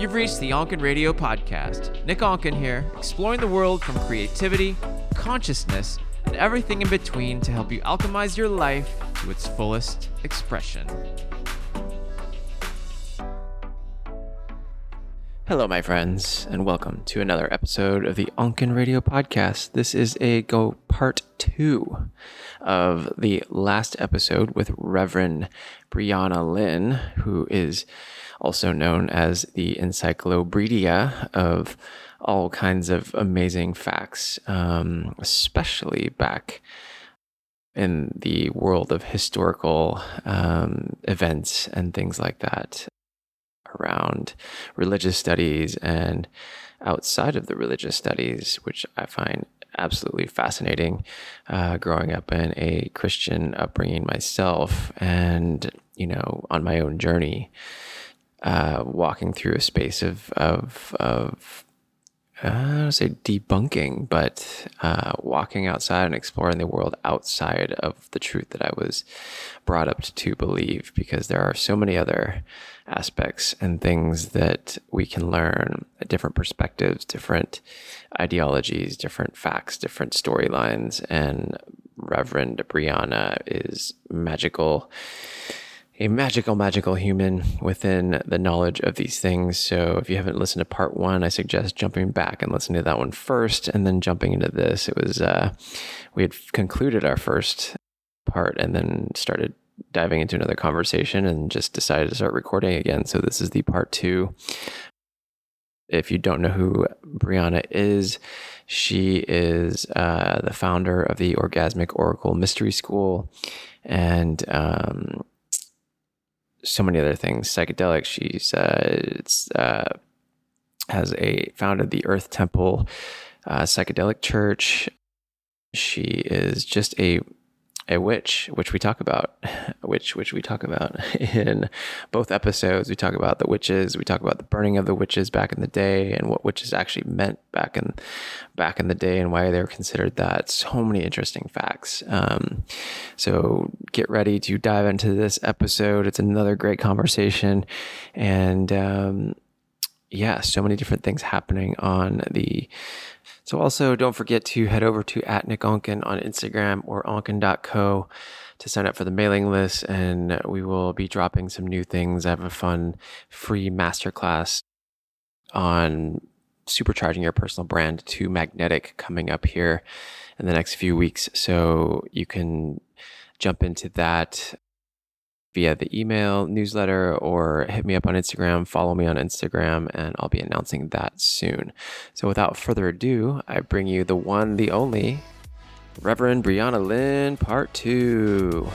You've reached the Onken Radio Podcast. Nick Onken here, exploring the world from creativity, consciousness, and everything in between to help you alchemize your life to its fullest expression. Hello, my friends, and welcome to another episode of the Onken Radio Podcast. This is a go part two of the last episode with Reverend Briana Lynn, who is also known as the encyclopedia of all kinds of amazing facts, um, especially back in the world of historical um, events and things like that around religious studies and outside of the religious studies, which I find absolutely fascinating. Uh, growing up in a Christian upbringing myself, and you know, on my own journey, uh, walking through a space of of of I don't say debunking, but uh, walking outside and exploring the world outside of the truth that I was brought up to believe, because there are so many other aspects and things that we can learn, different perspectives, different ideologies, different facts, different storylines. And Reverend Briana is magical a magical, magical human within the knowledge of these things. So if you haven't listened to part one, I suggest jumping back and listening to that one first and then jumping into this. It was, uh, we had concluded our first part and then started diving into another conversation and just decided to start recording again. So this is the part two. If you don't know who Briana is, she is uh, the founder of the Orgasmic Oracle Mystery School. And um, so many other things. Psychedelic. She's uh, it's uh, has a founded the Earth Temple uh, Psychedelic Church. She is just a a witch, which we talk about, which which we talk about in both episodes. We talk about the witches. We talk about the burning of the witches back in the day and what witches actually meant back in back in the day and why they were considered that. So many interesting facts. Um, so get ready to dive into this episode. It's another great conversation, and um, yeah, so many different things happening on the so also don't forget to head over to at Nick Onken on Instagram or onken.co to sign up for the mailing list and we will be dropping some new things. I have a fun free masterclass on supercharging your personal brand to magnetic coming up here in the next few weeks. So you can jump into that via the email newsletter or hit me up on Instagram, follow me on Instagram, and I'll be announcing that soon. So without further ado, I bring you the one, the only Reverend Briana Lynn, part two.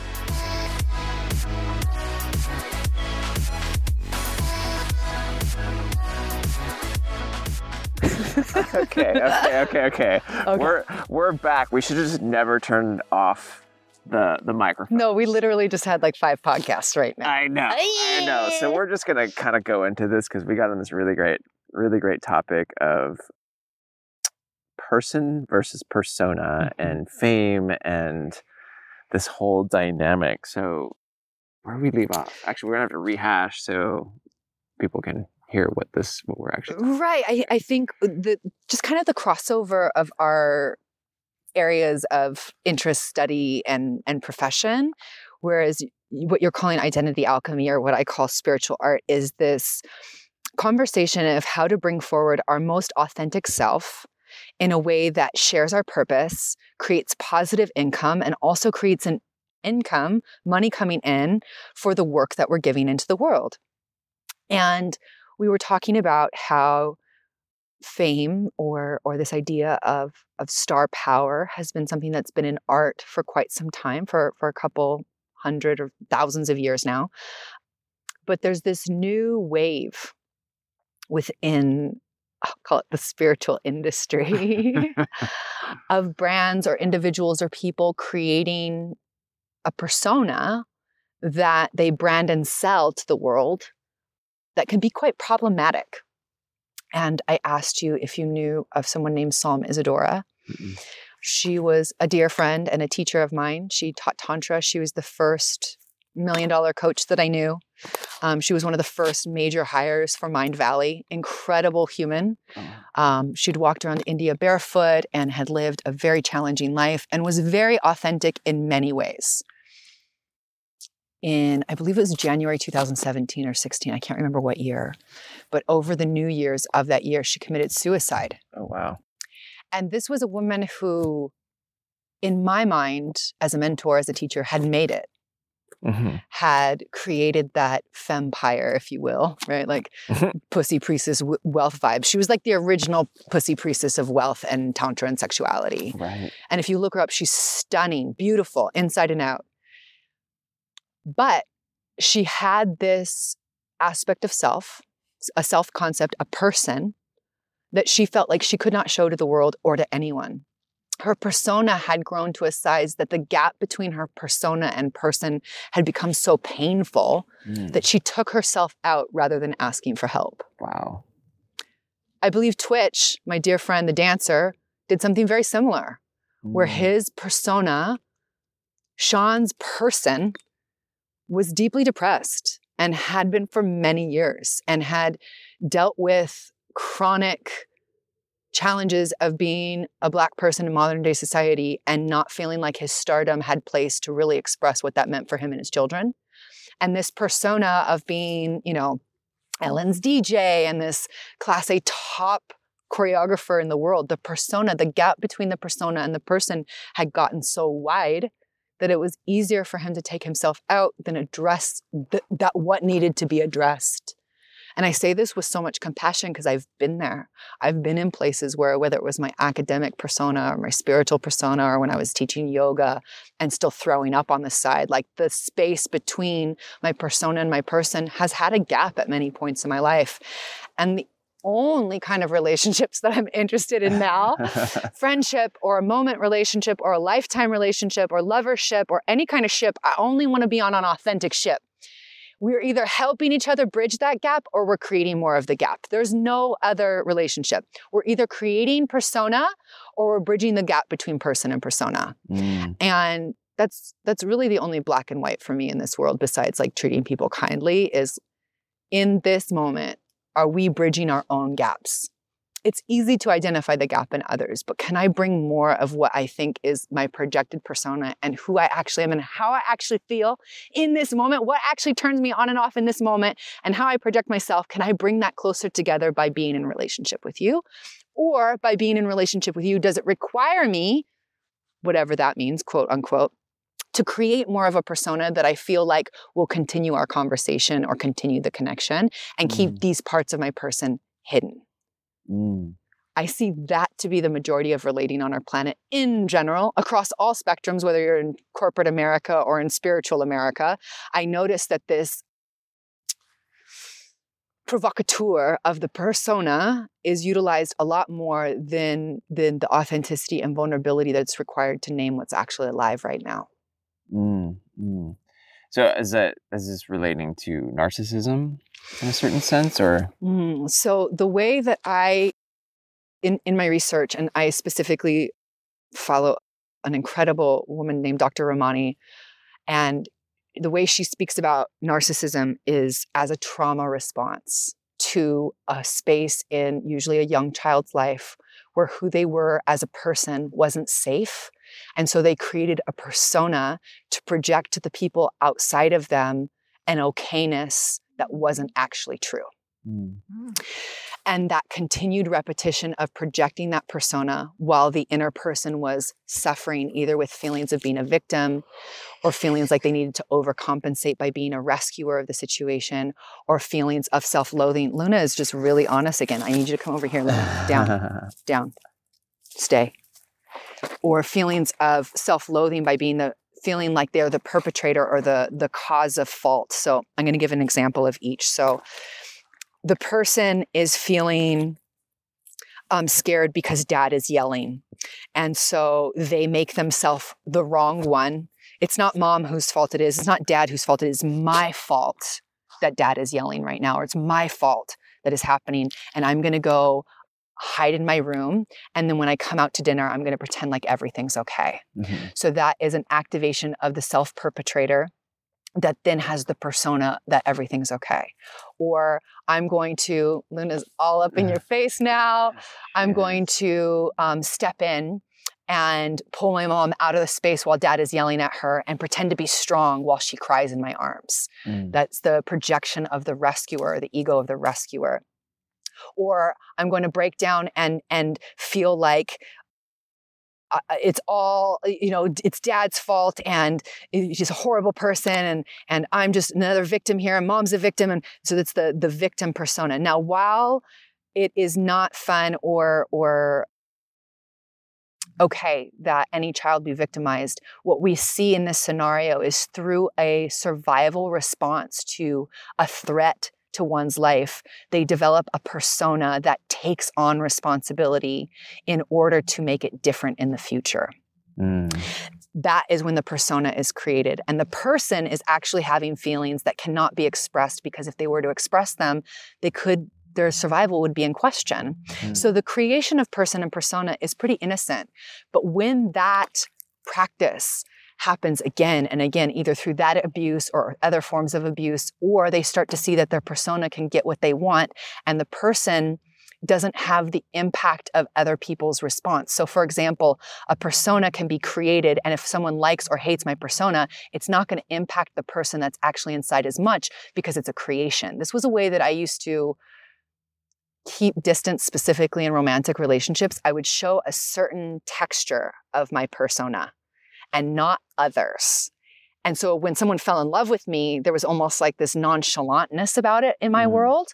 okay, okay, okay, okay, okay. We're we're back. We should have just never turned off the the microphone. No, we literally just had like five podcasts right now. I know. I know. So we're just gonna kind of go into this because we got on this really great, really great topic of person versus persona mm-hmm. and fame and this whole dynamic. So where do we leave off? Actually, we're gonna have to rehash so people can hear what this what we're actually right. I, I think the just kind of the crossover of our areas of interest, study, and and profession. Whereas what you're calling identity alchemy, or what I call spiritual art, is this conversation of how to bring forward our most authentic self in a way that shares our purpose, creates positive income, and also creates an income, money coming in for the work that we're giving into the world. And we were talking about how fame or or this idea of of star power has been something that's been in art for quite some time for for a couple hundred or thousands of years now. But there's this new wave within I'll call it the spiritual industry of brands or individuals or people creating a persona that they brand and sell to the world that can be quite problematic and I asked you if you knew of someone named Psalm Isadora. Mm-mm. She was a dear friend and a teacher of mine. She taught Tantra. She was the first million dollar coach that I knew. Um, she was one of the first major hires for Mindvalley. Incredible human. Oh, Um, she'd walked around India barefoot and had lived a very challenging life and was very authentic in many ways. In, I believe it was January 2017 or 16, I can't remember what year, but over the New Year's of that year, she committed suicide. oh wow. And this was a woman who, in my mind, as a mentor, as a teacher, had made it, Mhm. had created that fempire, if you will, right? Like pussy priestess w- wealth vibes. She was like the original pussy priestess of wealth and tantra and sexuality. Right. And if you look her up, she's stunning, beautiful, inside and out. But she had this aspect of self, a self concept, a person that she felt like she could not show to the world or to anyone. Her persona had grown to a size that the gap between her persona and person had become so painful Mm. that she took herself out rather than asking for help. Wow. I believe Twitch, my dear friend, the dancer, did something very similar where Mm. his persona, Sean's person, was deeply depressed and had been for many years and had dealt with chronic challenges of being a Black person in modern day society and not feeling like his stardom had place to really express what that meant for him and his children. And this persona of being, you know, Ellen's DJ and this class A top choreographer in the world, the persona, the gap between the persona and the person had gotten so wide that it was easier for him to take himself out than address th- that what needed to be addressed. And I say this with so much compassion because I've been there. I've been in places where, whether it was my academic persona or my spiritual persona, or when I was teaching yoga and still throwing up on the side, like the space between my persona and my person has had a gap at many points in my life. And the only kind of relationships that I'm interested in now friendship or a moment relationship or a lifetime relationship or lovership or any kind of ship, I only want to be on an authentic ship. We're either helping each other bridge that gap or we're creating more of the gap. There's no other relationship. We're either creating persona or we're bridging the gap between person and persona. Mm. And that's that's really the only black and white for me in this world besides like treating people kindly is in this moment are we bridging our own gaps? It's easy to identify the gap in others, but can I bring more of what I think is my projected persona and who I actually am and how I actually feel in this moment? What actually turns me on and off in this moment and how I project myself? Can I bring that closer together by being in relationship with you? Or by being in relationship with you, does it require me, whatever that means, quote unquote, to create more of a persona that I feel like will continue our conversation or continue the connection and keep Mm. these parts of my person hidden? Mm. I see that to be the majority of relating on our planet in general, across all spectrums, whether you're in corporate America or in spiritual America. I notice that this provocateur of the persona is utilized a lot more than, than the authenticity and vulnerability that's required to name what's actually alive right now. Mm. Mm. So is that is this relating to narcissism in a certain sense, or Mm, so the way that I, in in my research, and I specifically follow an incredible woman named Dr. Ramani, and the way she speaks about narcissism is as a trauma response to a space in usually a young child's life where who they were as a person wasn't safe. And so they created a persona to project to the people outside of them an okayness that wasn't actually true. Mm. And that continued repetition of projecting that persona while the inner person was suffering, either with feelings of being a victim or feelings like they needed to overcompensate by being a rescuer of the situation or feelings of self loathing. Luna is just really honest again. I need you to come over here, Luna. Down, down, stay. Or feelings of self loathing by being the feeling like they're the perpetrator or the the cause of fault. So I'm going to give an example of each. So the person is feeling um, scared because dad is yelling. And so they make themselves the wrong one. It's not mom whose fault it is. It's not dad whose fault it is. My fault that dad is yelling right now, or it's my fault that is happening. And I'm going to go hide in my room. And then when I come out to dinner, I'm going to pretend like everything's okay. Mhm. So that is an activation of the self perpetrator that then has the persona that everything's okay. Or I'm going to, Luna's all up in your face now. I'm going to um, step in and pull my mom out of the space while dad is yelling at her and pretend to be strong while she cries in my arms. Mm. That's the projection of the rescuer, the ego of the rescuer. Or I'm going to break down and and feel like uh, it's all you know it's dad's fault and he's a horrible person and and i'm just another victim here and mom's a victim and so it's the the victim persona. Now while it is not fun or or okay that any child be victimized what we see in this scenario is through a survival response to a threat to one's life, they develop a persona that takes on responsibility in order to make it different in the future. Mm. That is when the persona is created. And the person is actually having feelings that cannot be expressed because if they were to express them, they could their survival would be in question. Mm. So the creation of person and persona is pretty innocent. But when that practice happens again and again, either through that abuse or other forms of abuse, or they start to see that their persona can get what they want and the person doesn't have the impact of other people's response. So, for example, a persona can be created, and if someone likes or hates my persona, it's not going to impact the person that's actually inside as much because it's a creation. This was a way that I used to keep distance specifically in romantic relationships. I would show a certain texture of my persona and not others. And so when someone fell in love with me, there was almost like this nonchalantness about it in my Mhm. world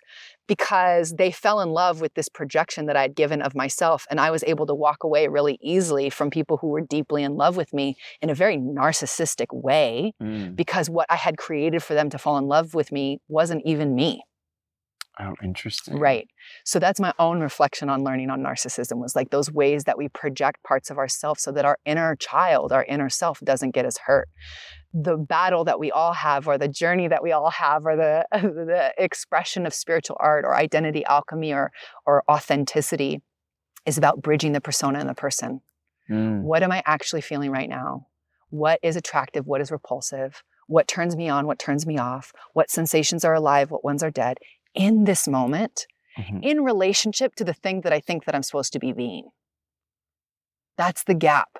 because they fell in love with this projection that I'd given of myself. And I was able to walk away really easily from people who were deeply in love with me in a very narcissistic way Mm. because what I had created for them to fall in love with me wasn't even me. Oh, interesting. Right. So that's my own reflection on learning on narcissism was like those ways that we project parts of ourselves so that our inner child, our inner self doesn't get as hurt. The battle that we all have or the journey that we all have or the the expression of spiritual art or identity alchemy or or authenticity is about bridging the persona and the person. Mm. What am I actually feeling right now? What is attractive? What is repulsive? What turns me on? What turns me off? What sensations are alive? What ones are dead? In this moment, Mhm. in relationship to the thing that I think that I'm supposed to be being. That's the gap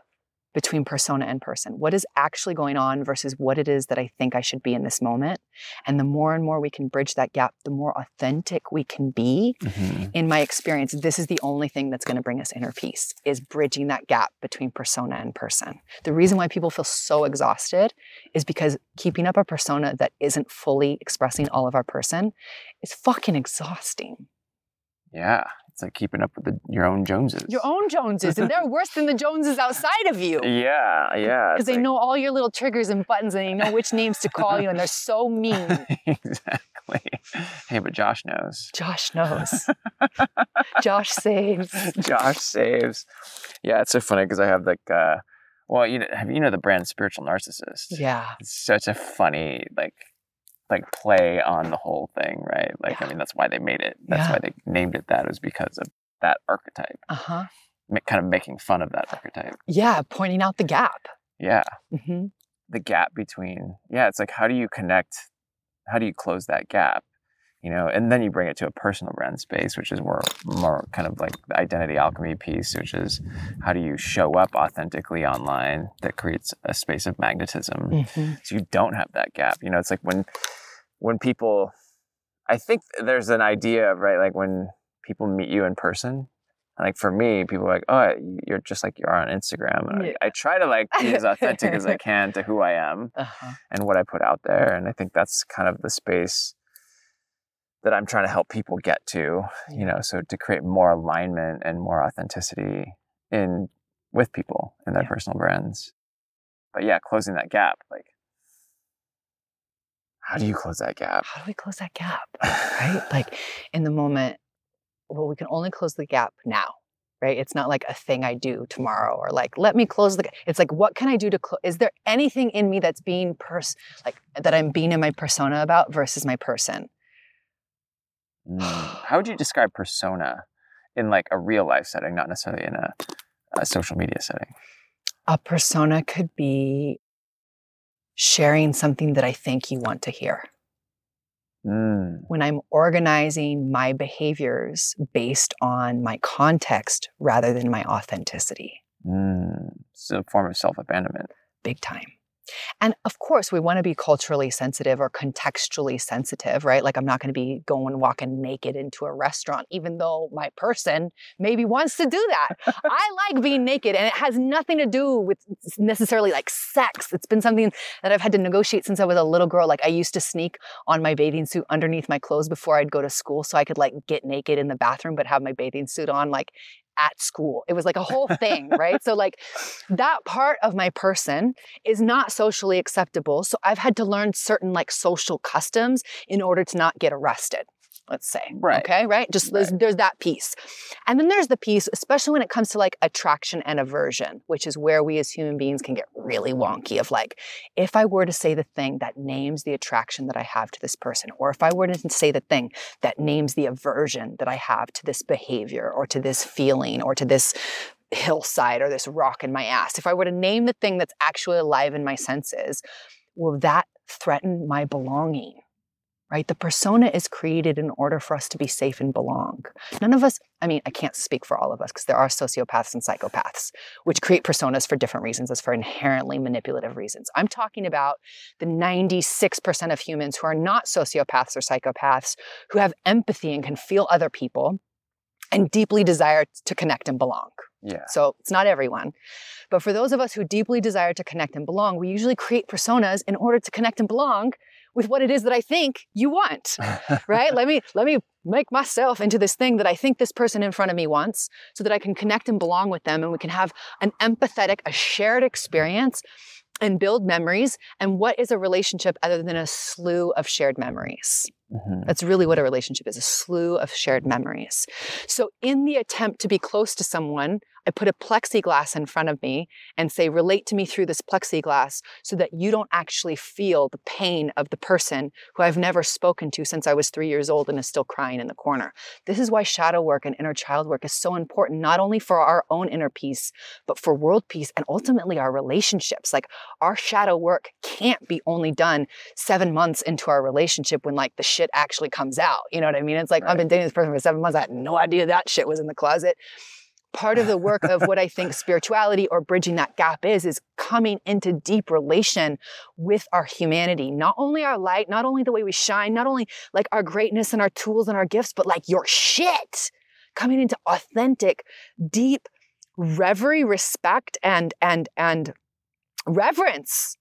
between persona and person. What is actually going on versus what it is that I think I should be in this moment. And the more and more we can bridge that gap, the more authentic we can be. Mhm. In my experience, this is the only thing that's going to bring us inner peace is bridging that gap between persona and person. The reason why people feel so exhausted is because keeping up a persona that isn't fully expressing all of our person is fucking exhausting. Yeah. It's like keeping up with the, your own Joneses. Your own Joneses, and they're worse than the Joneses outside of you. Yeah, yeah. Because they like- know all your little triggers and buttons and they know which names to call you, and they're so mean. exactly. Hey, but Josh knows. Josh knows. Josh saves. Josh saves. Yeah, it's so funny because I have like, uh, well, you know, have you know the brand Spiritual Narcissist? Yeah. It's such a funny like, like play on the whole thing, right? Like, Yeah. I mean, that's why they made it. That's Yeah. why they named it that. Was because of that archetype, Uh huh. kind of making fun of that archetype. Yeah. Pointing out the gap. Yeah, hmm the gap between. Yeah, it's like how do you connect? How do you close that gap? You know, and then you bring it to a personal brand space, which is more more kind of like the identity alchemy piece, which is how do you show up authentically online that creates a space of magnetism. hmm so you don't have that gap you know it's like when when people i think there's an idea of right like when people meet you in person like for me people are like oh you're just like you are on instagram and Yeah. I, I try to like be as authentic as i can to who i am Uh-huh. and what i put out there and i think that's kind of the space that i'm trying to help people get to you know so to create more alignment and more authenticity in with people in their Yeah. personal brands but yeah closing that gap like how do you close that gap How do we close that gap? Right? Like in the moment, well, we can only close the gap now. Right? It's not like a thing I do tomorrow or like, let me close the gap. It's like, what can I do to close? Is there anything in me that's being pers like that I'm being in my persona about versus my person? Mm. How would you describe persona in like a real life setting, not necessarily in a, a social media setting? A persona could be sharing something that I think you want to hear. Mm. When I'm organizing my behaviors based on my context rather than my authenticity. Mm. It's a form of self abandonment. Big time. And of course, we want to be culturally sensitive or contextually sensitive, right? Like, I'm not going to be going walking naked into a restaurant, even though my person maybe wants to do that. I like being naked, and it has nothing to do with necessarily like sex. It's been something that I've had to negotiate since I was a little girl. Like, I used to sneak on my bathing suit underneath my clothes before I'd go to school so I could like get naked in the bathroom, but have my bathing suit on. Like, at school. It was like a whole thing, right? So, like, that part of my person is not socially acceptable. So, I've had to learn certain like social customs in order to not get arrested let's say. Right. Okay, right? Just there's, there's that piece. And then there's the piece, especially when it comes to like attraction and aversion, which is where we as human beings can get really wonky of like, if I were to say the thing that names the attraction that I have to this person, or if I were to say the thing that names the aversion that I have to this behavior or to this feeling or to this hillside or this rock in my ass, if I were to name the thing that's actually alive in my senses, will that threaten my belonging? Right? The persona is created in order for us to be safe and belong. None of us, I mean, I can't speak for all of us because there are sociopaths and psychopaths, which create personas for different reasons as for inherently manipulative reasons. I'm talking about the 96% of humans who are not sociopaths or psychopaths, who have empathy and can feel other people and deeply desire to connect and belong. Yeah. So it's not everyone. But for those of us who deeply desire to connect and belong, we usually create personas in order to connect and belong with what it is that I think you want. right? let me let me make myself into this thing that I think this person in front of me wants so that I can connect and belong with them and we can have an empathetic, a shared experience and build memories. And what is a relationship other than a slew of shared memories? Mhm. That's really what a relationship is a slew of shared memories. So, in the attempt to be close to someone, I put a plexiglass in front of me and say, relate to me through this plexiglass so that you don't actually feel the pain of the person who I've never spoken to since I was three years old and is still crying in the corner. This is why shadow work and inner child work is so important, not only for our own inner peace, but for world peace and ultimately our relationships. Like, our shadow work can't be only done seven months into our relationship when like the shit actually comes out. You know what I mean? It's like I've been dating this person for seven months. I had no idea that shit was in the closet. Part of the work of what I think spirituality or bridging that gap is, is coming into deep relation with our humanity. Not only our light, not only the way we shine, not only like our greatness and our tools and our gifts, but like your shit. Coming into authentic, deep reverie, respect, and and and reverence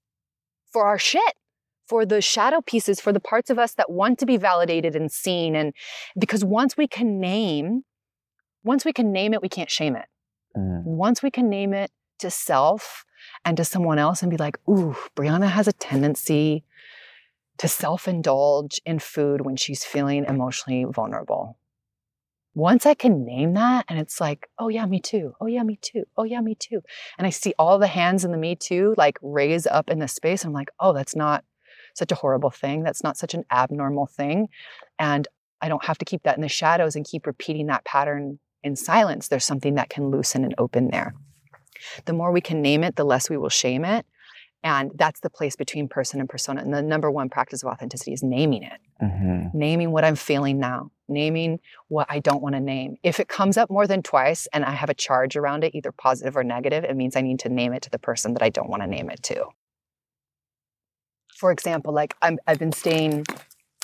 for our shit for the shadow pieces for the parts of us that want to be validated and seen and because once we can name once we can name it we can't shame it Mm. once we can name it to self and to someone else and be like ooh briana has a tendency to self-indulge in food when she's feeling emotionally vulnerable once I can name that and it's like, oh yeah, me too. Oh yeah, me too. Oh yeah, me too. And I see all the hands in the me too like raise up in the space. I'm like, oh, that's not such a horrible thing. That's not such an abnormal thing. And I don't have to keep that in the shadows and keep repeating that pattern in silence. There's something that can loosen and open there. The more we can name it, the less we will shame it. And that's the place between person and persona. And the number one practice of authenticity is naming it Mhm. naming what I'm feeling now, naming what I don't want to name. If it comes up more than twice and I have a charge around it, either positive or negative, it means I need to name it to the person that I don't want to name it to. For example, like I'm, I've been staying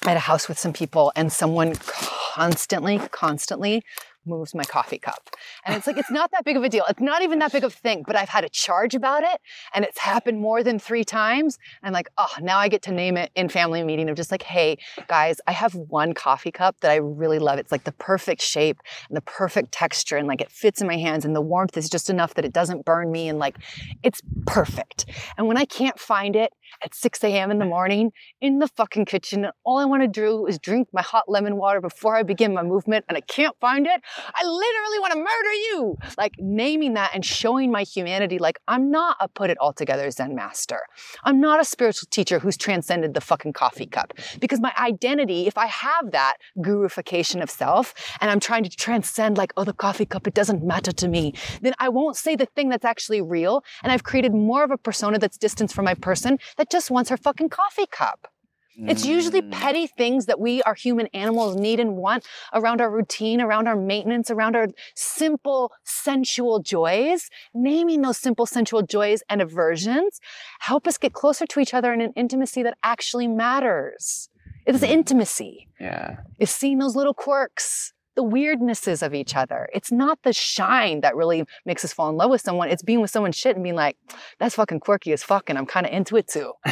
at a house with some people and someone constantly, constantly moves my coffee cup. And it's like, it's not that big of a deal. It's not even that big of a thing, but I've had a charge about it and it's happened more than three times. I'm like, oh, now I get to name it in family meeting of just like, hey, guys, I have one coffee cup that I really love. It's like the perfect shape and the perfect texture and like it fits in my hands and the warmth is just enough that it doesn't burn me and like it's perfect. And when I can't find it at 6 a.m. in the morning in the fucking kitchen, and all I want to do is drink my hot lemon water before I begin my movement and I can't find it, I literally want to murder you. Like naming that and showing my humanity, like I'm not a put it all together Zen master. I'm not a spiritual teacher who's transcended the fucking coffee cup. Because my identity, if I have that guruification of self and I'm trying to transcend, like, oh, the coffee cup, it doesn't matter to me, then I won't say the thing that's actually real. And I've created more of a persona that's distance from my person that just wants her fucking coffee cup. It's usually Mm. petty things that we, our human animals, need and want around our routine, around our maintenance, around our simple sensual joys. Naming those simple sensual joys and aversions help us get closer to each other in an intimacy that actually matters. It's Mm. intimacy. Yeah. It's seeing those little quirks, the weirdnesses of each other. It's not the shine that really makes us fall in love with someone. It's being with someone shit and being like, that's fucking quirky as fuck, and I'm kind of into it too.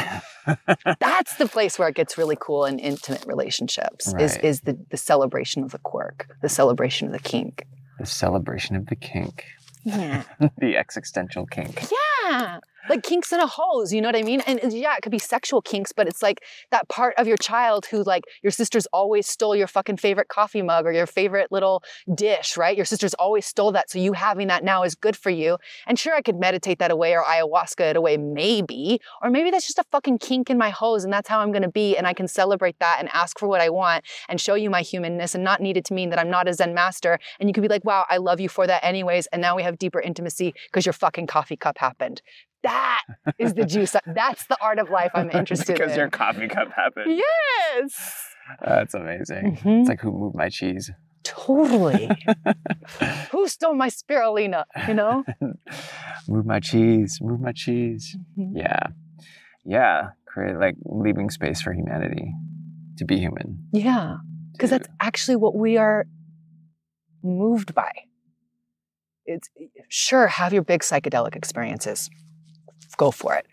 That's the place where it gets really cool in intimate relationships. Is is the the celebration of the quirk, the celebration of the kink. the celebration of the kink, Yeah. the existential kink. Yeah. Like kinks in a hose, you know what I mean? And yeah, it could be sexual kinks, but it's like that part of your child who like your sisters always stole your fucking favorite coffee mug or your favorite little dish, right? Your sisters always stole that. So you having that now is good for you. And sure, I could meditate that away or ayahuasca it away, maybe. Or maybe that's just a fucking kink in my hose and that's how I'm gonna be. And I can celebrate that and ask for what I want and show you my humanness and not need it to mean that I'm not a Zen master. And you could be like, wow, I love you for that anyways. And now we have deeper intimacy because your fucking coffee cup happened. That is the juice. That's the art of life I'm interested because in. Because your coffee cup happened. yes. That's amazing. Mhm. It's like who moved my cheese. Totally. Who stole my spirulina? You know? move my cheese. Move my cheese. Mhm. Yeah. Yeah. Create like leaving space for humanity to be human. Yeah. Because that's actually what we are moved by. It's sure, have your big psychedelic experiences. Go for it.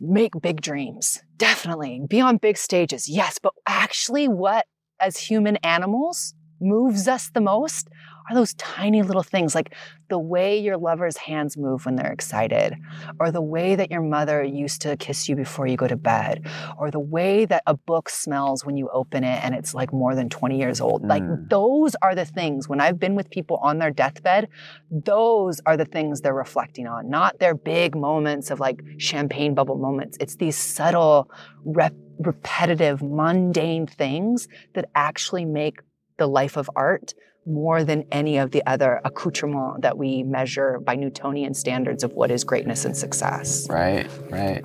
Make big dreams. Definitely. Be on big stages. Yes. But actually, what as human animals moves us the most are those tiny little things like the way your lover's hands move when they're excited, or the way that your mother used to kiss you before you go to bed, or the way that a book smells when you open it and it's like more than 20 years old. Like Mm. those are the things when I've been with people on their deathbed, those are the things they're reflecting on, not their big moments of like champagne bubble moments. It's these subtle, rep- repetitive, mundane things that actually make the life of art more than any of the other accoutrement that we measure by Newtonian standards of what is greatness and success. Right, right.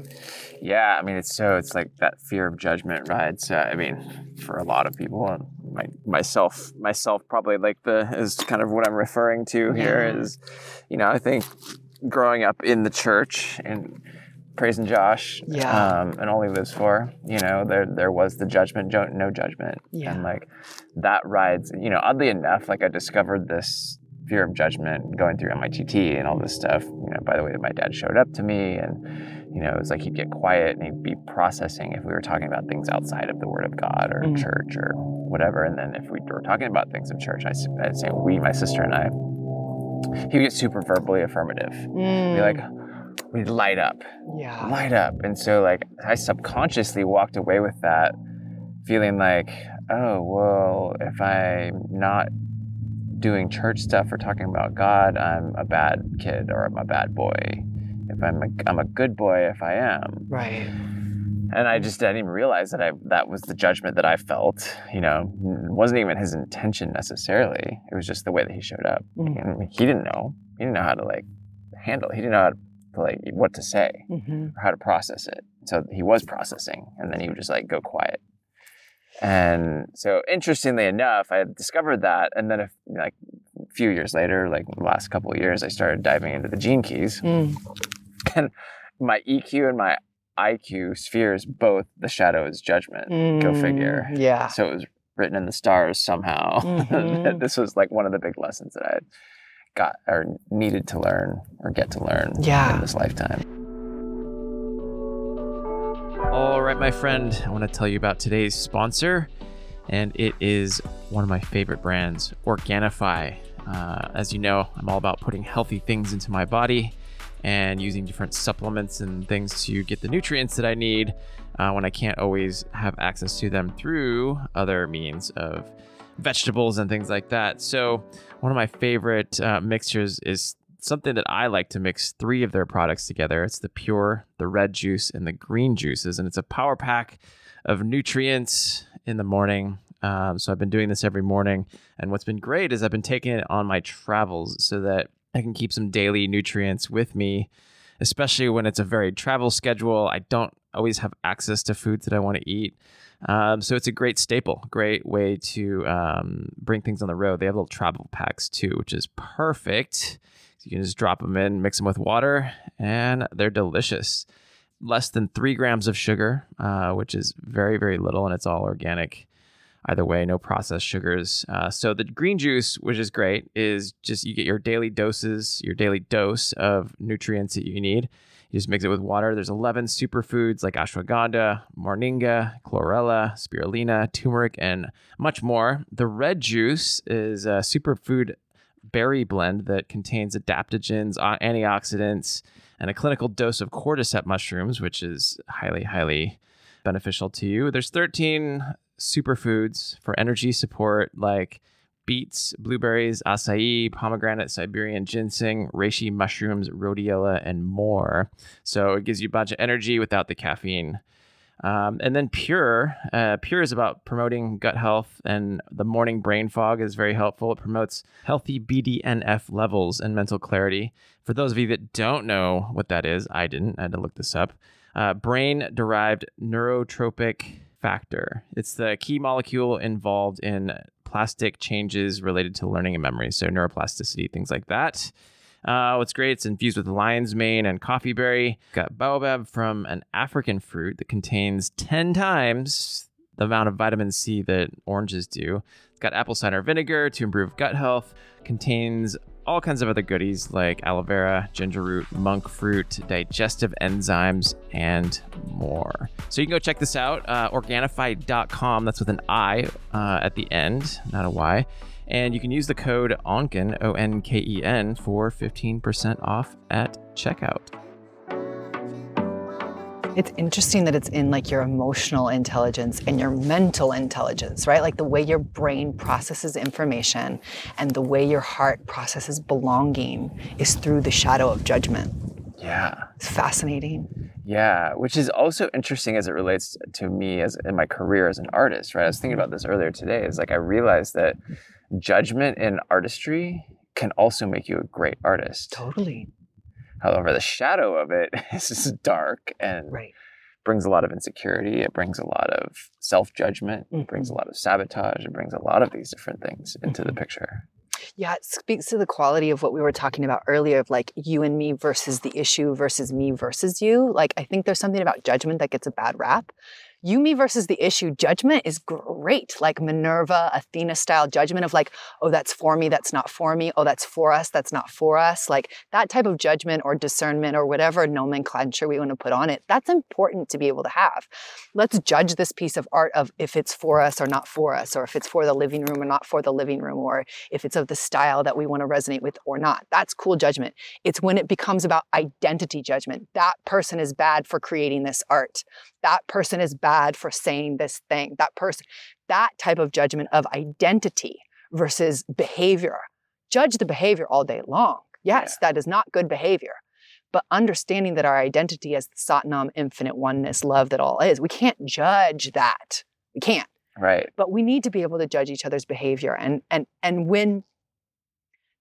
Yeah, I mean, it's so it's like that fear of judgment, right? Uh, so, I mean, for a lot of people, my, myself, myself, probably like the is kind of what I'm referring to here is, you know, I think growing up in the church and praising Josh, Yeah. um, and only lives for, you know, there there was the judgment, no judgment, Yeah. and like that rides, you know, oddly enough, like I discovered this fear of judgment going through MITT and all this stuff. You know, by the way that my dad showed up to me, and you know, it was like he'd get quiet and he'd be processing if we were talking about things outside of the Word of God or Mm. church or whatever. And then if we were talking about things in church, I'd say we, my sister and I, he would get super verbally affirmative. Be like, we'd light up yeah. light up. And so like I subconsciously walked away with that feeling like, oh, well, if I'm not doing church stuff or talking about God, I'm a bad kid or I'm a bad boy. If I'm a, I'm a good boy if I am. Right. And I just didn't even realize that I that was the judgment that I felt. You know, it wasn't even his intention necessarily. It was just the way that he showed up. Mm. And he didn't know. He didn't know how to like handle. It. He didn't know how to like what to say hmm or how to process it. So he was processing, and then he would just like go quiet. And so, interestingly enough, I discovered that, and then a, like a few years later, like the last couple of years, I started diving into the gene keys. Mm. My EQ and my IQ spheres both the shadow is judgment. Go figure. Mm, Yeah. So it was written in the stars somehow. Mhm. this was like one of the big lessons that I had got or needed to learn or get to learn Yeah. in this lifetime. All right, my friend, I want to tell you about today's sponsor, and it is one of my favorite brands, Organifi. Uh, as you know, I'm all about putting healthy things into my body and using different supplements and things to get the nutrients that I need uh, when I can't always have access to them through other means of vegetables and things like that. So, one of my favorite uh, mixtures is something that I like to mix three of their products together. It's the pure, the red juice, and the green juices, and it's a power pack of nutrients in the morning. Um, so I've been doing this every morning, and what's been great is I've been taking it on my travels so that I can keep some daily nutrients with me, especially when it's a very travel schedule. I don't always have access to foods that I want to eat. Um, so it's a great staple, great way to um, bring things on the road. They have little travel packs too, which is perfect. You can just drop them in, mix them with water, and they're delicious. Less than three grams of sugar, uh, which is very, very little, and it's all organic. Either way, no processed sugars. Uh, so the green juice, which is great, is just you get your daily doses, your daily dose of nutrients that you need. You just mix it with water. There's 11 superfoods like ashwagandha, moringa, chlorella, spirulina, turmeric, and much more. The red juice is a superfood berry blend that contains adaptogens, antioxidants, and a clinical dose of cordyceps mushrooms, which is highly, highly beneficial to you. There's 13 superfoods for energy support, like beets, blueberries, acai, pomegranate, Siberian ginseng, reishi mushrooms, rhodiola, and more. So it gives you a bunch of energy without the caffeine. Um, and then Pure, uh, Pure is about promoting gut health, and the morning brain fog is very helpful. It promotes healthy BDNF levels and mental clarity. For those of you that don't know what that is, I didn't. I had to look this up. Uh, brain derived neurotrophic factor. It's the key molecule involved in plastic changes related to learning and memory, so neuroplasticity, things like that. Uh, what's great, it's infused with lion's mane and coffee berry. Got baobab from an African fruit that contains 10 times the amount of vitamin C that oranges do. It's got apple cider vinegar to improve gut health. Contains all kinds of other goodies like aloe vera, ginger root, monk fruit, digestive enzymes, and more. So you can go check this out, uh, Organifi.com. That's with an I uh, at the end, not a Y. And you can use the code ONKEN, O N K E N, for 15% off at checkout. It's interesting that it's in like your emotional intelligence and your mental intelligence, right? Like the way your brain processes information and the way your heart processes belonging is through the shadow of judgment. Yeah. It's fascinating. Yeah, which is also interesting as it relates to me as in my career as an artist, right? I was thinking about this earlier today. Is like I realized that judgment in artistry can also make you a great artist. Totally. However, the shadow of it is dark and right. brings a lot of insecurity. It brings a lot of self judgment. Mm-hmm. It brings a mm-hmm. lot of sabotage. It brings a lot of these different things into mm-hmm. the picture. Yeah, it speaks to the quality of what we were talking about earlier of like you and me versus the issue versus me versus you. Like, I think there's something about judgment that gets a bad rap you, me versus the issue judgment is great. Like Minerva, Athena style judgment of like, oh, that's for me, that's not for me. Oh, that's for us, that's not for us. Like that type of judgment or discernment or whatever nomenclature we want to put on it, that's important to be able to have. Let's judge this piece of art of if it's for us or not for us, or if it's for the living room or not for the living room, or if it's of the style that we want to resonate with or not. That's cool judgment. It's when it becomes about identity judgment. That person is bad for creating this art that person is bad for saying this thing. That person, that type of judgment of identity versus behavior. Judge the behavior all day long. Yes, yeah. that is not good behavior. But understanding that our identity as the Satnam infinite oneness, love that all is, we can't judge that. We can't. Right. But we need to be able to judge each other's behavior. And and and when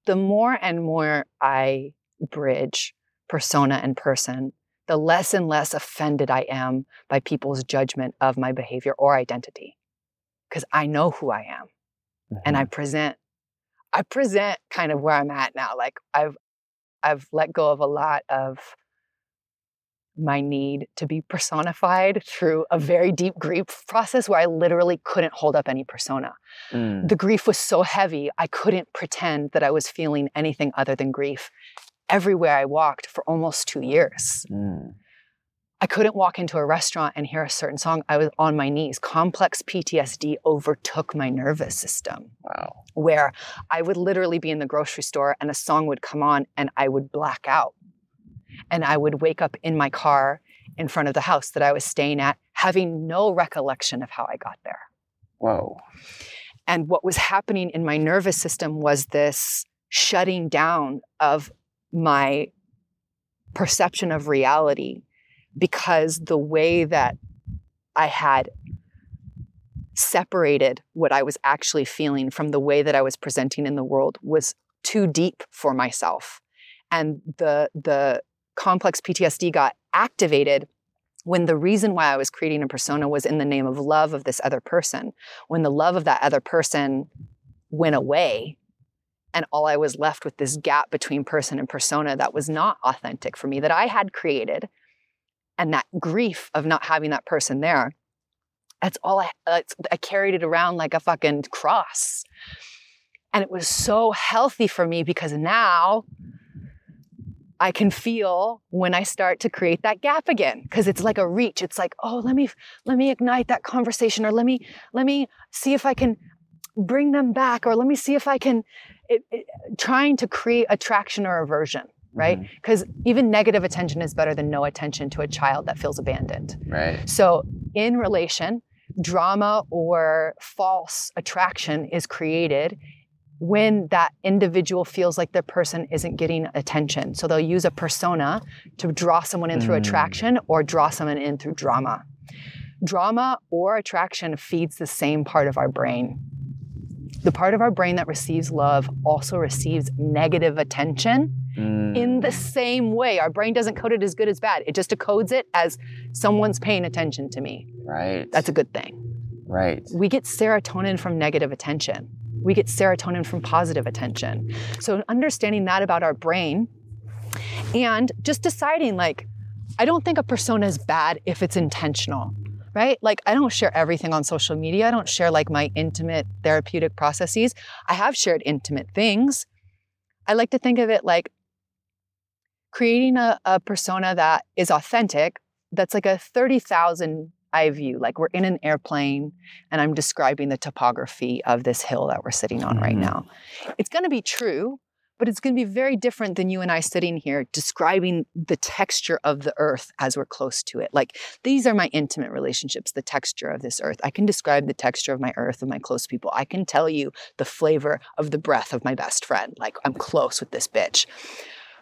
the more and more I bridge persona and person, the less and less offended I am by people's judgment of my behavior or identity. Because I know who I am. Mm-hmm. And I mm-hmm. present, I present kind of where I'm at now. Like I've I've let go of a lot of my need to be personified through a very deep grief process where I literally couldn't hold up any persona. Mm. The grief was so heavy, I couldn't pretend that I was feeling anything other than grief everywhere I walked for almost two years. Mm. I couldn't walk into a restaurant and hear a certain song. I was on my knees. Complex PTSD overtook my nervous system. Wow. Where I would literally be in the grocery store and a song would come on and I would black out. And I would wake up in my car in front of the house that I was staying at, having no recollection of how I got there. Whoa. And what was happening in my nervous system was this shutting down of my perception of reality because the way that I had separated what I was actually feeling from the way that I was presenting in the world was too deep for myself. And the the complex PTSD got activated when the reason why I was creating a persona was in the name of love of this other person. When the love of that other person went away, and all I was left with this gap between person and persona that was not authentic for me, that I had created, and that grief of not having that person there. That's all I, I carried it around like a fucking cross. And it was so healthy for me because now I can feel when I start to create that gap again because it's like a reach. It's like, oh, let me let me ignite that conversation or let me let me see if I can bring them back or let me see if I can it, it, trying to create attraction or aversion, right? Because mm-hmm. even negative attention is better than no attention to a child that feels abandoned. Right. So in relation, drama or false attraction is created when that individual feels like their person isn't getting attention. So they'll use a persona to draw someone in through mm. attraction or draw someone in through drama. Drama or attraction feeds the same part of our brain. The part of our brain that receives love also receives negative attention mm. in the same way. Our brain doesn't code it as good as bad. It just decodes it as someone's paying attention to me. Right. That's a good thing. Right. We get serotonin from negative attention we get serotonin from positive attention. So understanding that about our brain and just deciding like, I don't think a persona is bad if it's intentional, right? Like I don't share everything on social media. I don't share like my intimate therapeutic processes. I have shared intimate things. I like to think of it like creating a, a persona that is authentic, that's like a 30,000 eye view, like we're in an airplane and I'm describing the topography of this hill that we're sitting on mm-hmm. right now. It's going to be true, but it's going to be very different than you and I sitting here describing the texture of the earth as we're close to it. Like these are my intimate relationships, the texture of this earth. I can describe the texture of my earth and my close people. I can tell you the flavor of the breath of my best friend. Like I'm close with this bitch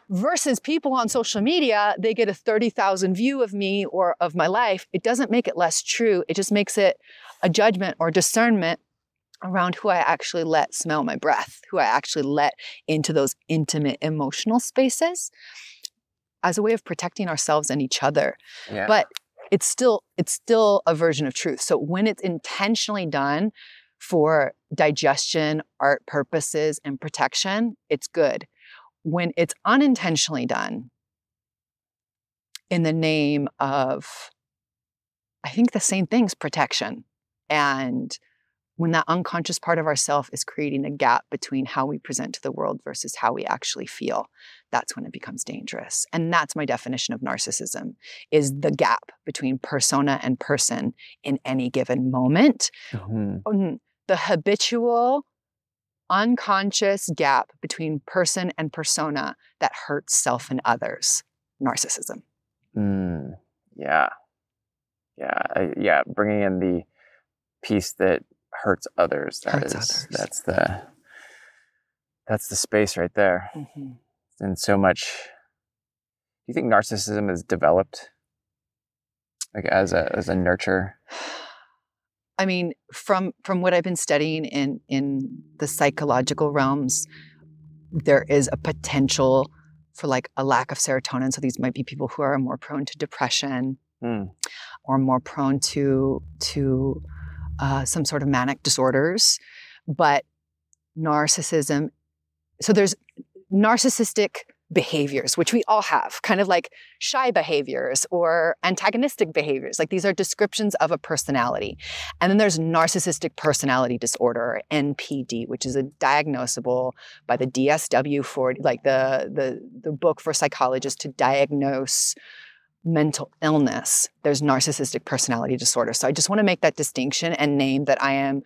versus people on social media, they get a 30,000 view of me or of my life. It doesn't make it less true. It just makes it a judgment or discernment around who I actually let smell my breath, who I actually let into those intimate emotional spaces as a way of protecting ourselves and each other. Yeah. But it's still it's still a version of truth. So when it's intentionally done for digestion, art purposes and protection, it's good when it's unintentionally done in the name of, I think the same thing's protection. And when that unconscious part of ourself is creating a gap between how we present to the world versus how we actually feel that's when it becomes dangerous. And that's my definition of narcissism is the gap between persona and person in any given moment. Mm-hmm. the habitual unconscious gap between person and persona that hurts self and others. Narcissism. Mm, yeah. Yeah I, yeah bringing in the piece that hurts others That hurts is others. that's the that's the space right there mm-hmm. and so much do you think narcissism is developed like as a as a nurture I mean, from from what I've been studying in in the psychological realms, there is a potential for like a lack of serotonin. So these might be people who are more prone to depression mm. or more prone to to uh, some sort of manic disorders. But narcissism, so there's narcissistic behaviors, which we all have, kind of like shy behaviors or antagonistic behaviors. Like these are descriptions of a personality. And then there's narcissistic personality disorder, NPD, which is a diagnosable by the DSW for like the the the book for psychologists to diagnose mental illness. There's narcissistic personality disorder. So I just want to make that distinction and name that I am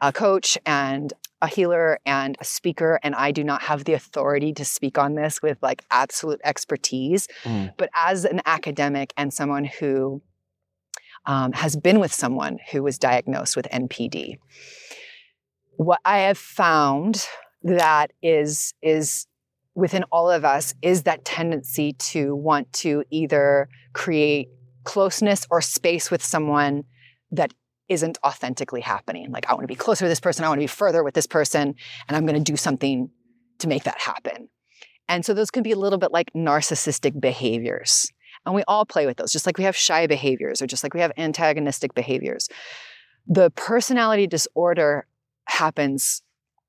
a coach and a healer and a speaker and I do not have the authority to speak on this with like absolute expertise. Mm. But as an academic and someone who um, has been with someone who was diagnosed with NPD, what I have found that is is within all of us is that tendency to want to either create closeness or space with someone that isn't authentically happening. Like, I want to be closer to this person, I want to be further with this person, and I'm going to do something to make that happen. And so those can be a little bit like narcissistic behaviors. And we all play with those, just like we have shy behaviors or just like we have antagonistic behaviors. The personality disorder happens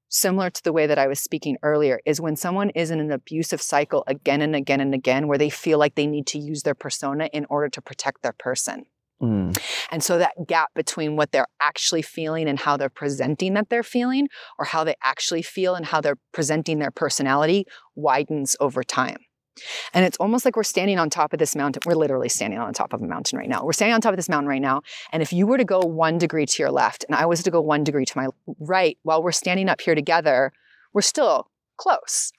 similar to the way that I was speaking earlier is when someone is in an abusive cycle again and again and again where they feel like they need to use their persona in order to protect their person. Mm. And so that gap between what they're actually feeling and how they're presenting that they're feeling, or how they actually feel and how they're presenting their personality, widens over time. And it's almost like we're standing on top of this mountain. We're literally standing on top of a mountain right now. We're standing on top of this mountain right now. And if you were to go one degree to your left and I was to go one degree to my right while we're standing up here together, we're still close.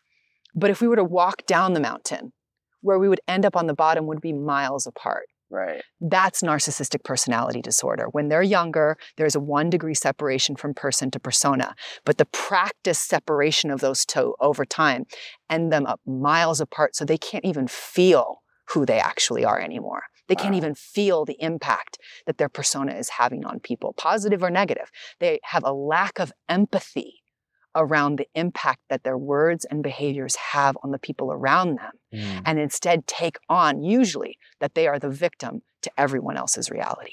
But if we were to walk down the mountain, where we would end up on the bottom would be miles apart. Right. That's narcissistic personality disorder. When they're younger, there's a one degree separation from person to persona. But the practice separation of those two over time end them up miles apart so they can't even feel who they actually are anymore. They can't even feel the impact that their persona is having on people, positive or negative. They have a lack of empathy around the impact that their words and behaviors have on the people around them Mm. and instead take on, usually, that they are the victim to everyone else's reality.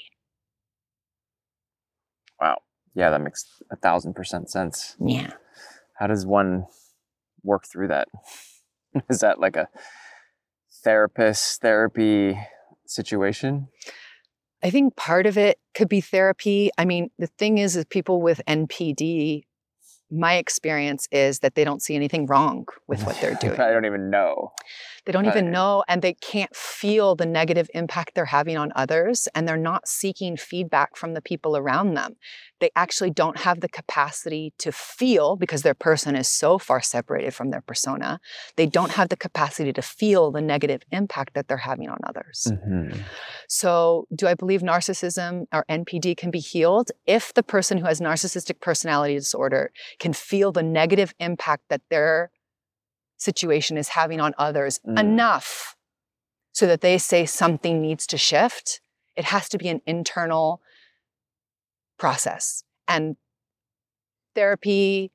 Wow. Yeah, that makes a thousand percent sense. Yeah. How does one work through that? Is that like a therapist therapy situation? I think part of it could be therapy. I mean, the thing is, is people with NPD, my experience is that they don't see anything wrong with what they're doing. I don't even know. They don't even know and they can't feel the negative impact they're having on others and they're not seeking feedback from the people around them. They actually don't have the capacity to feel because their person is so far separated from their persona. They don't have the capacity to feel the negative impact that they're having on others. Mhm. So, do I believe narcissism or NPD can be healed if the person who has narcissistic personality disorder can feel the negative impact that their situation is having on others Mm. enough so that they say something needs to shift? It has to be an internal process. And therapy,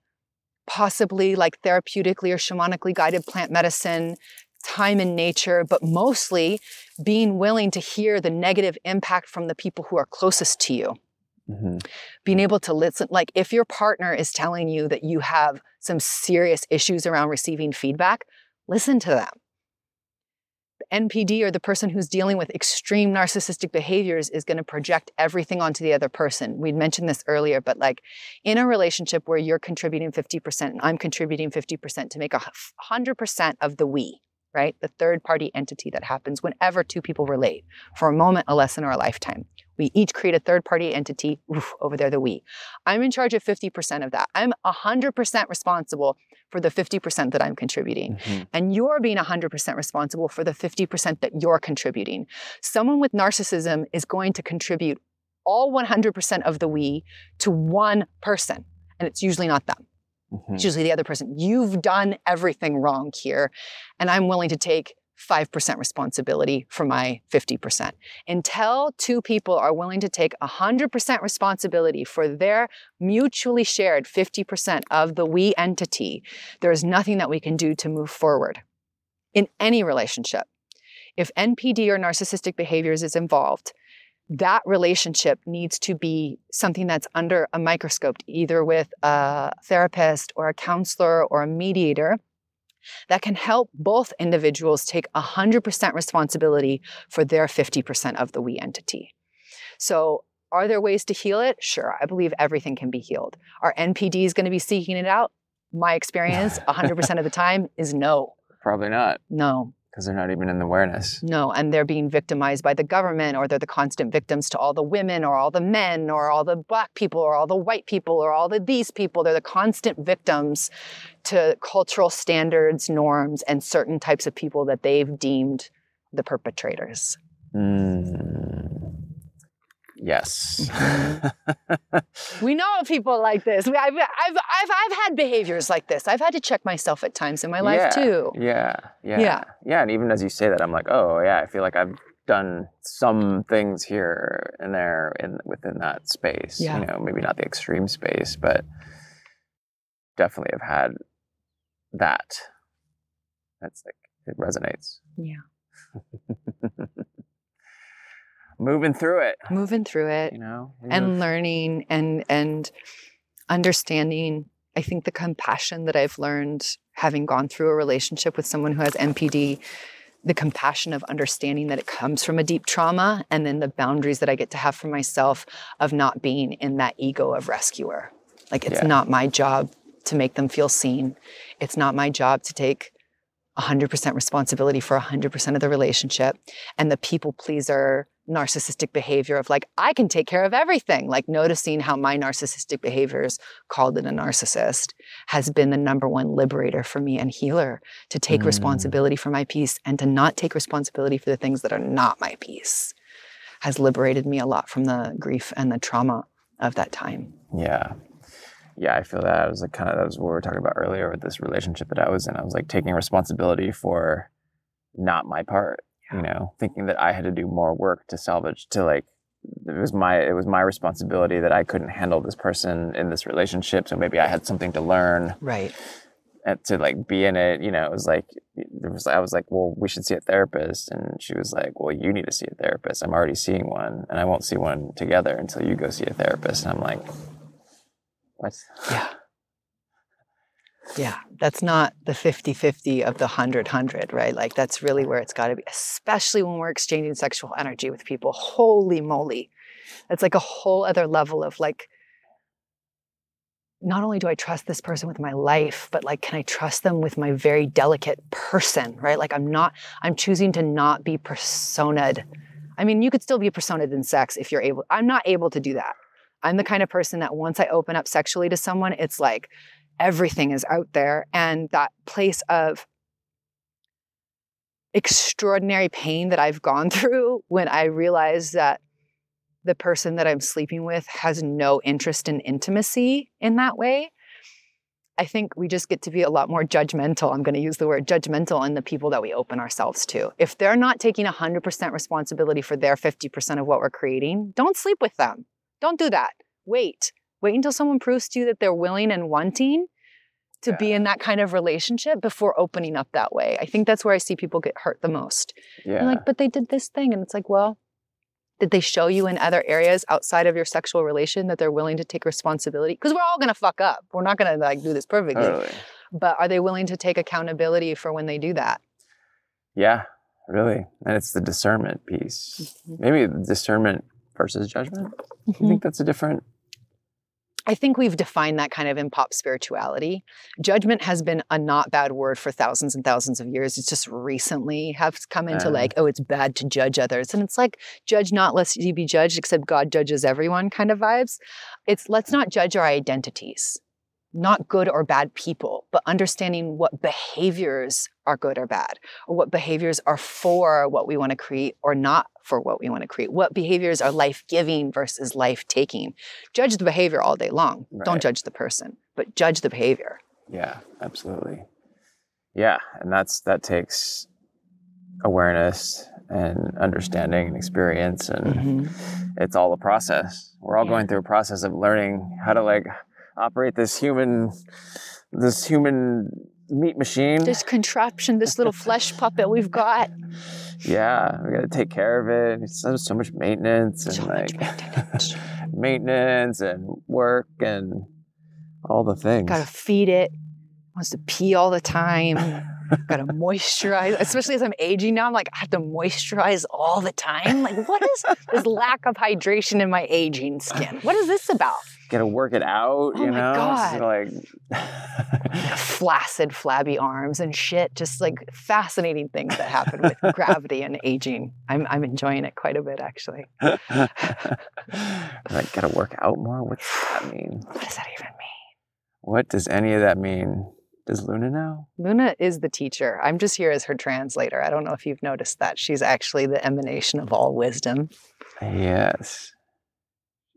possibly like therapeutically or shamanically guided plant medicine, time in nature, but mostly being willing to hear the negative impact from the people who are closest to you. Mhm. Being able to listen, like if your partner is telling you that you have some serious issues around receiving feedback, listen to them. The NPD or the person who's dealing with extreme narcissistic behaviors is going to project everything onto the other person. We'd mentioned this earlier, but like in a relationship where you're contributing 50% and I'm contributing 50% to make a 100% of the we, right? The third party entity that happens whenever two people relate for a moment, a lesson, or a lifetime. We each create a third party entity, oof, over there, the we. I'm in charge of 50% of that. I'm 100% responsible for the 50% that I'm contributing. Mhm. And you're being 100% responsible for the 50% that you're contributing. Someone with narcissism is going to contribute all 100% of the we to one person, and it's usually not them. Mhm. It's usually the other person. You've done everything wrong here, and I'm willing to take 5% responsibility for my 50%. Until two people are willing to take 100% responsibility for their mutually shared 50% of the we entity, there is nothing that we can do to move forward in any relationship. If NPD or narcissistic behaviors is involved, that relationship needs to be something that's under a microscope, either with a therapist or a counselor or a mediator that can help both individuals take 100% responsibility for their 50% of the we entity. So, are there ways to heal it? Sure. I believe everything can be healed. Are NPDs going to be seeking it out? My experience 100% of the time is no, Probably not, no, because they're not even in the awareness. no. And they're being victimized by the government, or they're the constant victims to all the women, or all the men, or all the black people, or all the white people, or all the these people. They're the constant victims to cultural standards, norms, and certain types of people that they've deemed the perpetrators. Mm. Yes. We know people like this. I've, I've, I've, I've had behaviors like this. I've had to check myself at times in my life Yeah, too. Yeah, yeah, Yeah. yeah. And even as you say that, I'm like, oh yeah, I feel like I've done some things here and there in within that space. Yeah. You know, maybe not the extreme space, but definitely have had that. That's like it resonates. Yeah. Moving through it, moving through it you know, and Move- learning and and understanding i think the compassion that i've learned having gone through a relationship with someone who has NPD the compassion of understanding that it comes from a deep trauma and then the boundaries that i get to have for myself of not being in that ego of rescuer. Like it's Yeah. not my job to make them feel seen. It's not my job to take 100% responsibility for 100% of the relationship and the people pleaser narcissistic behavior of like i can take care of everything like noticing how my narcissistic behaviors called it a narcissist has been the number one liberator for me and healer to take Mm. responsibility for my peace and to not take responsibility for the things that are not my peace has liberated me a lot from the grief and the trauma of that time Yeah. Yeah, I feel that. I was like kind of that was what we were talking about earlier with this relationship that I was in. I was like taking responsibility for not my part, you know, thinking that I had to do more work to salvage to like it was my it was my responsibility that I couldn't handle this person in this relationship, so maybe I had something to learn right and to like be in it, you know, it was like there was I was like, well, we should see a therapist, and she was like, well, you need to see a therapist. I'm already seeing one, and I won't see one together until you go see a therapist. And I'm like, yeah. Yeah that's not the 50-50 of the 100-100 right? Like that's really where it's got to be especially when we're exchanging sexual energy with people. Holy moly. That's like a whole other level of like not only do i trust this person with my life but like can i trust them with my very delicate person right? Like i'm not i'm choosing to not be personaed i mean you could still be personaed in sex if you're able i'm not able to do that i'm the kind of person that once i open up sexually to someone it's like everything is out there and that place of extraordinary pain that I've gone through when I realize that the person that I'm sleeping with has no interest in intimacy in that way. I think we just get to be a lot more judgmental. I'm going to use the word judgmental in the people that we open ourselves to. If they're not taking 100% responsibility for their 50% of what we're creating, don't sleep with them. Don't do that. Wait. Wait until someone proves to you that they're willing and wanting to be in that kind of relationship before opening up that way. I think that's where I see people get hurt the most. Yeah. Like, but they did this thing. And it's like, well, did they show you in other areas outside of your sexual relation that they're willing to take responsibility? Because we're all gonna fuck up. We're not gonna like do this perfectly. totally. But are they willing to take accountability for when they do that? Yeah, really. And it's the discernment piece. Mm-hmm. Maybe the discernment versus judgment. I think that's a different. I think we've defined that kind of in pop spirituality. Judgment has been a not bad word for thousands and thousands of years. It's just recently has come into Uh. like, oh, it's bad to judge others. And it's like, judge not lest you be judged, except God judges everyone kind of vibes. It's let's not judge our identities, not good or bad people, but understanding what behaviors are good or bad, or what behaviors are for what we want to create or not for what we want to create. What behaviors are life giving versus life taking judge the behavior all day long. Don't judge the person, but judge the behavior. Yeah, absolutely. Yeah, and that's that takes awareness and understanding and experience and mm-hmm. it's all a process. We're all Yeah. going through a process of learning how to like operate this human this human meat machine. This contraption, this little flesh puppet we've got. yeah, we got to take care of it. It's so, so much maintenance and So like maintenance. maintenance and work and all the things. Gotta feed it. Wants to pee all the time. Gotta moisturize. Especially as I'm aging now, I'm like, I have to moisturize all the time. Like, what is this lack of hydration in my aging skin? What is this about? Got to work it out, Oh you my know? God. Like Flaccid, flabby arms and shit. Just like fascinating things that happen with gravity and aging. I'm, I'm enjoying it quite a bit, actually. like got to work out more. What does that mean? What does that even mean? What does any of that mean? Does Luna know? Luna is the teacher. I'm just here as her translator. I don't know if you've noticed that. She's actually the emanation of all wisdom. Yes.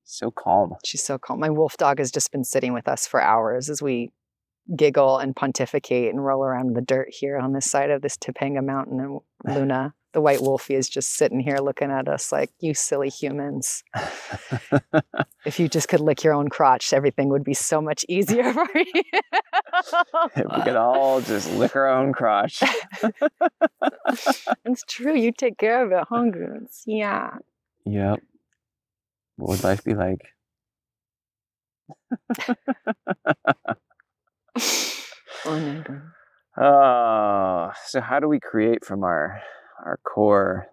So calm. She's so calm. My wolf dog has just been sitting with us for hours as we giggle and pontificate and roll around in the dirt here on this side of this Topanga mountain. And Luna The white wolfie is just sitting here looking at us like, you silly humans. if you just could lick your own crotch, everything would be so much easier for you. If we could all just lick our own crotch. it's true. You take care of it, hungers. Yeah. Yep. What would life be like? oh. Oh, so how do we create from our our core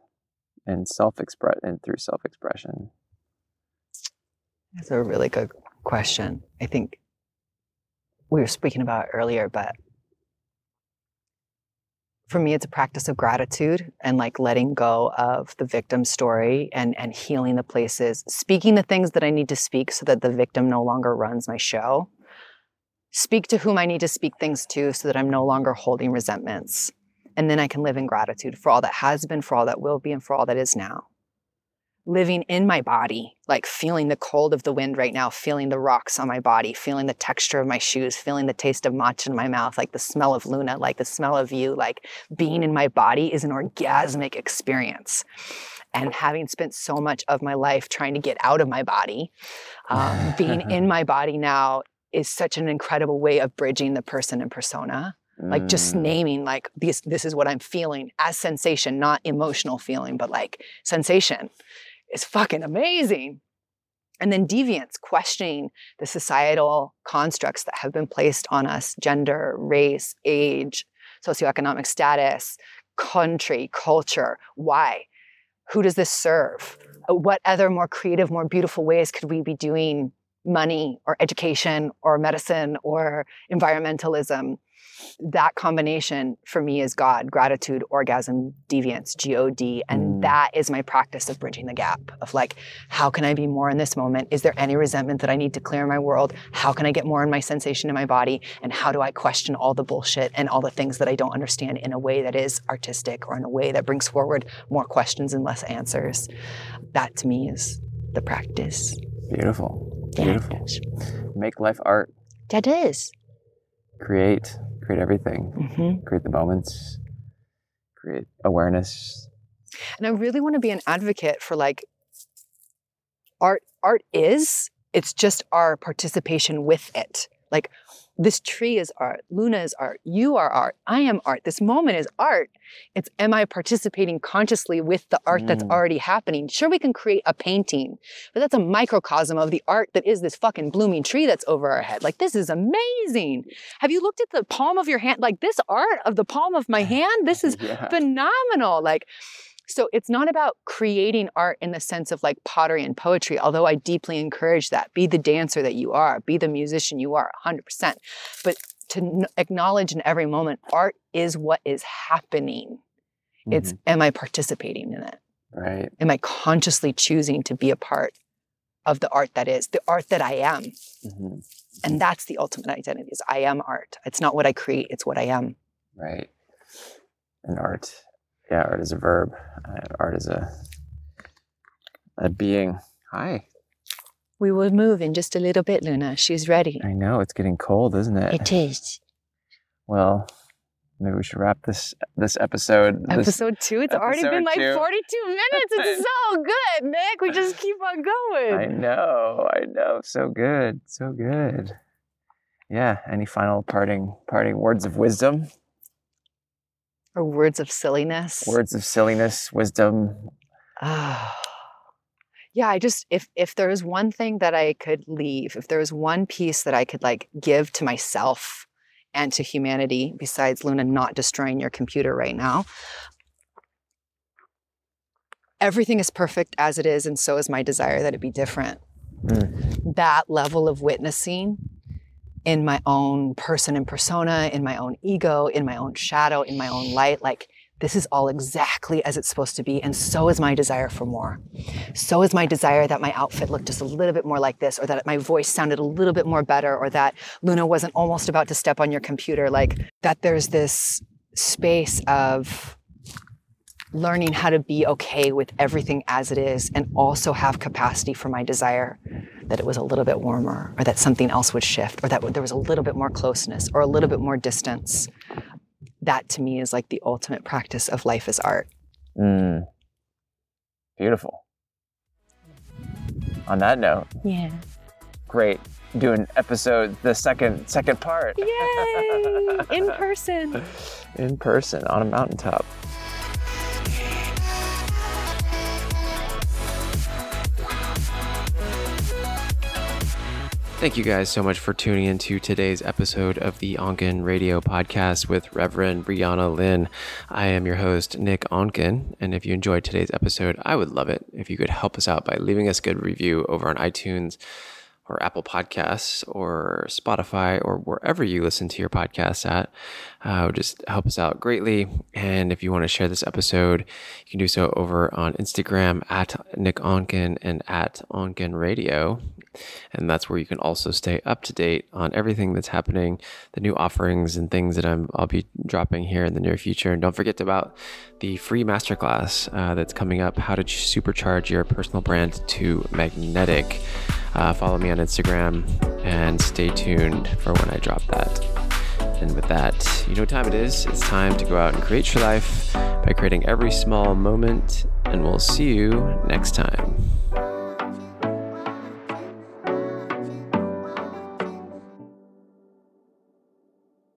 and self express and through self expression? That's a really good question. I think we were speaking about earlier, but for me, it's a practice of gratitude and like letting go of the victim story and, and healing the places, speaking the things that I need to speak so that the victim no longer runs my show. Speak to whom I need to speak things to so that I'm no longer holding resentments. And then I can live in gratitude for all that has been, for all that will be, and for all that is now living in my body, like feeling the cold of the wind right now, feeling the rocks on my body, feeling the texture of my shoes, feeling the taste of matcha in my mouth, like the smell of Luna, like the smell of you, like being in my body is an orgasmic experience. And having spent so much of my life trying to get out of my body, um, being in my body now is such an incredible way of bridging the person and persona like just Mm. naming like this this is what i'm feeling as sensation not emotional feeling but like sensation is fucking amazing. And then deviance questioning the societal constructs that have been placed on us gender race age socioeconomic status country culture. Why? Who does this serve? Uh, what other more creative more beautiful ways could we be doing money or education or medicine or environmentalism that combination for me is God, gratitude, orgasm, deviance, G O D. And Mm. that is my practice of bridging the gap of like, how can I be more in this moment? Is there any resentment that I need to clear in my world? How can I get more in my sensation in my body? And how do I question all the bullshit and all the things that I don't understand in a way that is artistic or in a way that brings forward more questions and less answers? That to me is the practice. Beautiful. Beautiful. Make life art. That is. Create. Create everything. hmm Create the moments. Create awareness. And I really want to be an advocate for like art art is it's just our participation with it. Like this tree is art, Luna is art, you are art, I am art. This moment is art. It's am I participating consciously with the art that's Mm. already happening? Sure we can create a painting, but that's a microcosm of the art that is this fucking blooming tree that's over our head. Like this is amazing. Have you looked at the palm of your hand? Like this art of the palm of my hand, this is yeah. phenomenal. Like, so it's not about creating art in the sense of like pottery and poetry, although I deeply encourage that. Be the dancer that you are, be the musician you are, 100%. But to acknowledge in every moment, art is what is happening. It's, Mhm. am I participating in it? right. Am I consciously choosing to be a part of the art that is, the art that I am? Mhm. And that's the ultimate identity is I am art. It's not what I create, it's what I am. Right. And art. Yeah, art is a verb. Uh, art is a a being. Hi. We will move in just a little bit, Luna. She's ready. I know it's getting cold, isn't it? It is. Well, maybe we should wrap this this episode. this- Episode two. It's already been like two. 42 minutes. It's so good, Nick. We just keep on going. I know, I know. So good, so good. Yeah. Any final parting parting words of wisdom? Or words of silliness. Words of silliness, wisdom. Ah. yeah, I just if if there was one thing that I could leave, if there was one piece that I could like give to myself and to humanity besides Luna not destroying your computer right now. Everything is perfect as it is, and so is my desire that it be different. That level of witnessing in my own person and persona, in my own ego, in my own shadow, in my own light, like this is all exactly as it's supposed to be. And so is my desire for more. So is my desire that my outfit looked just a little bit more like this, or that my voice sounded a little bit more better, or that Luna wasn't almost about to step on your computer. Like that there's this space of learning how to be okay with everything as it is and also have capacity for my desire that it was a little bit warmer or that something else would shift or that there was a little bit more closeness or a little bit more distance that to me is like the ultimate practice of life as art Mm. Beautiful. On that note, Yeah. great doing episode the second second part Yay! In person. in person on a mountaintop. Thank you guys so much for tuning in to today's episode of the Onken Radio Podcast with Reverend Briana Lynn. I am your host, Nick Onken, and if you enjoyed today's episode, I would love it if you could help us out by leaving us a good review over on iTunes or Apple Podcasts or Spotify or wherever you listen to your podcasts at. Uh, would just help us out greatly. And if you want to share this episode, you can do so over on Instagram at Nick Onken and at Onken Radio. And that's where you can also stay up to date on everything that's happening, the new offerings and things that I'm I'll be dropping here in the near future. And don't forget about the free masterclass uh, that's coming up: how to supercharge your personal brand to magnetic. Uh, follow me on Instagram and stay tuned for when I drop that. And with that, you know what time it is. It's time to go out and create your life by creating every small moment. And we'll see you next time.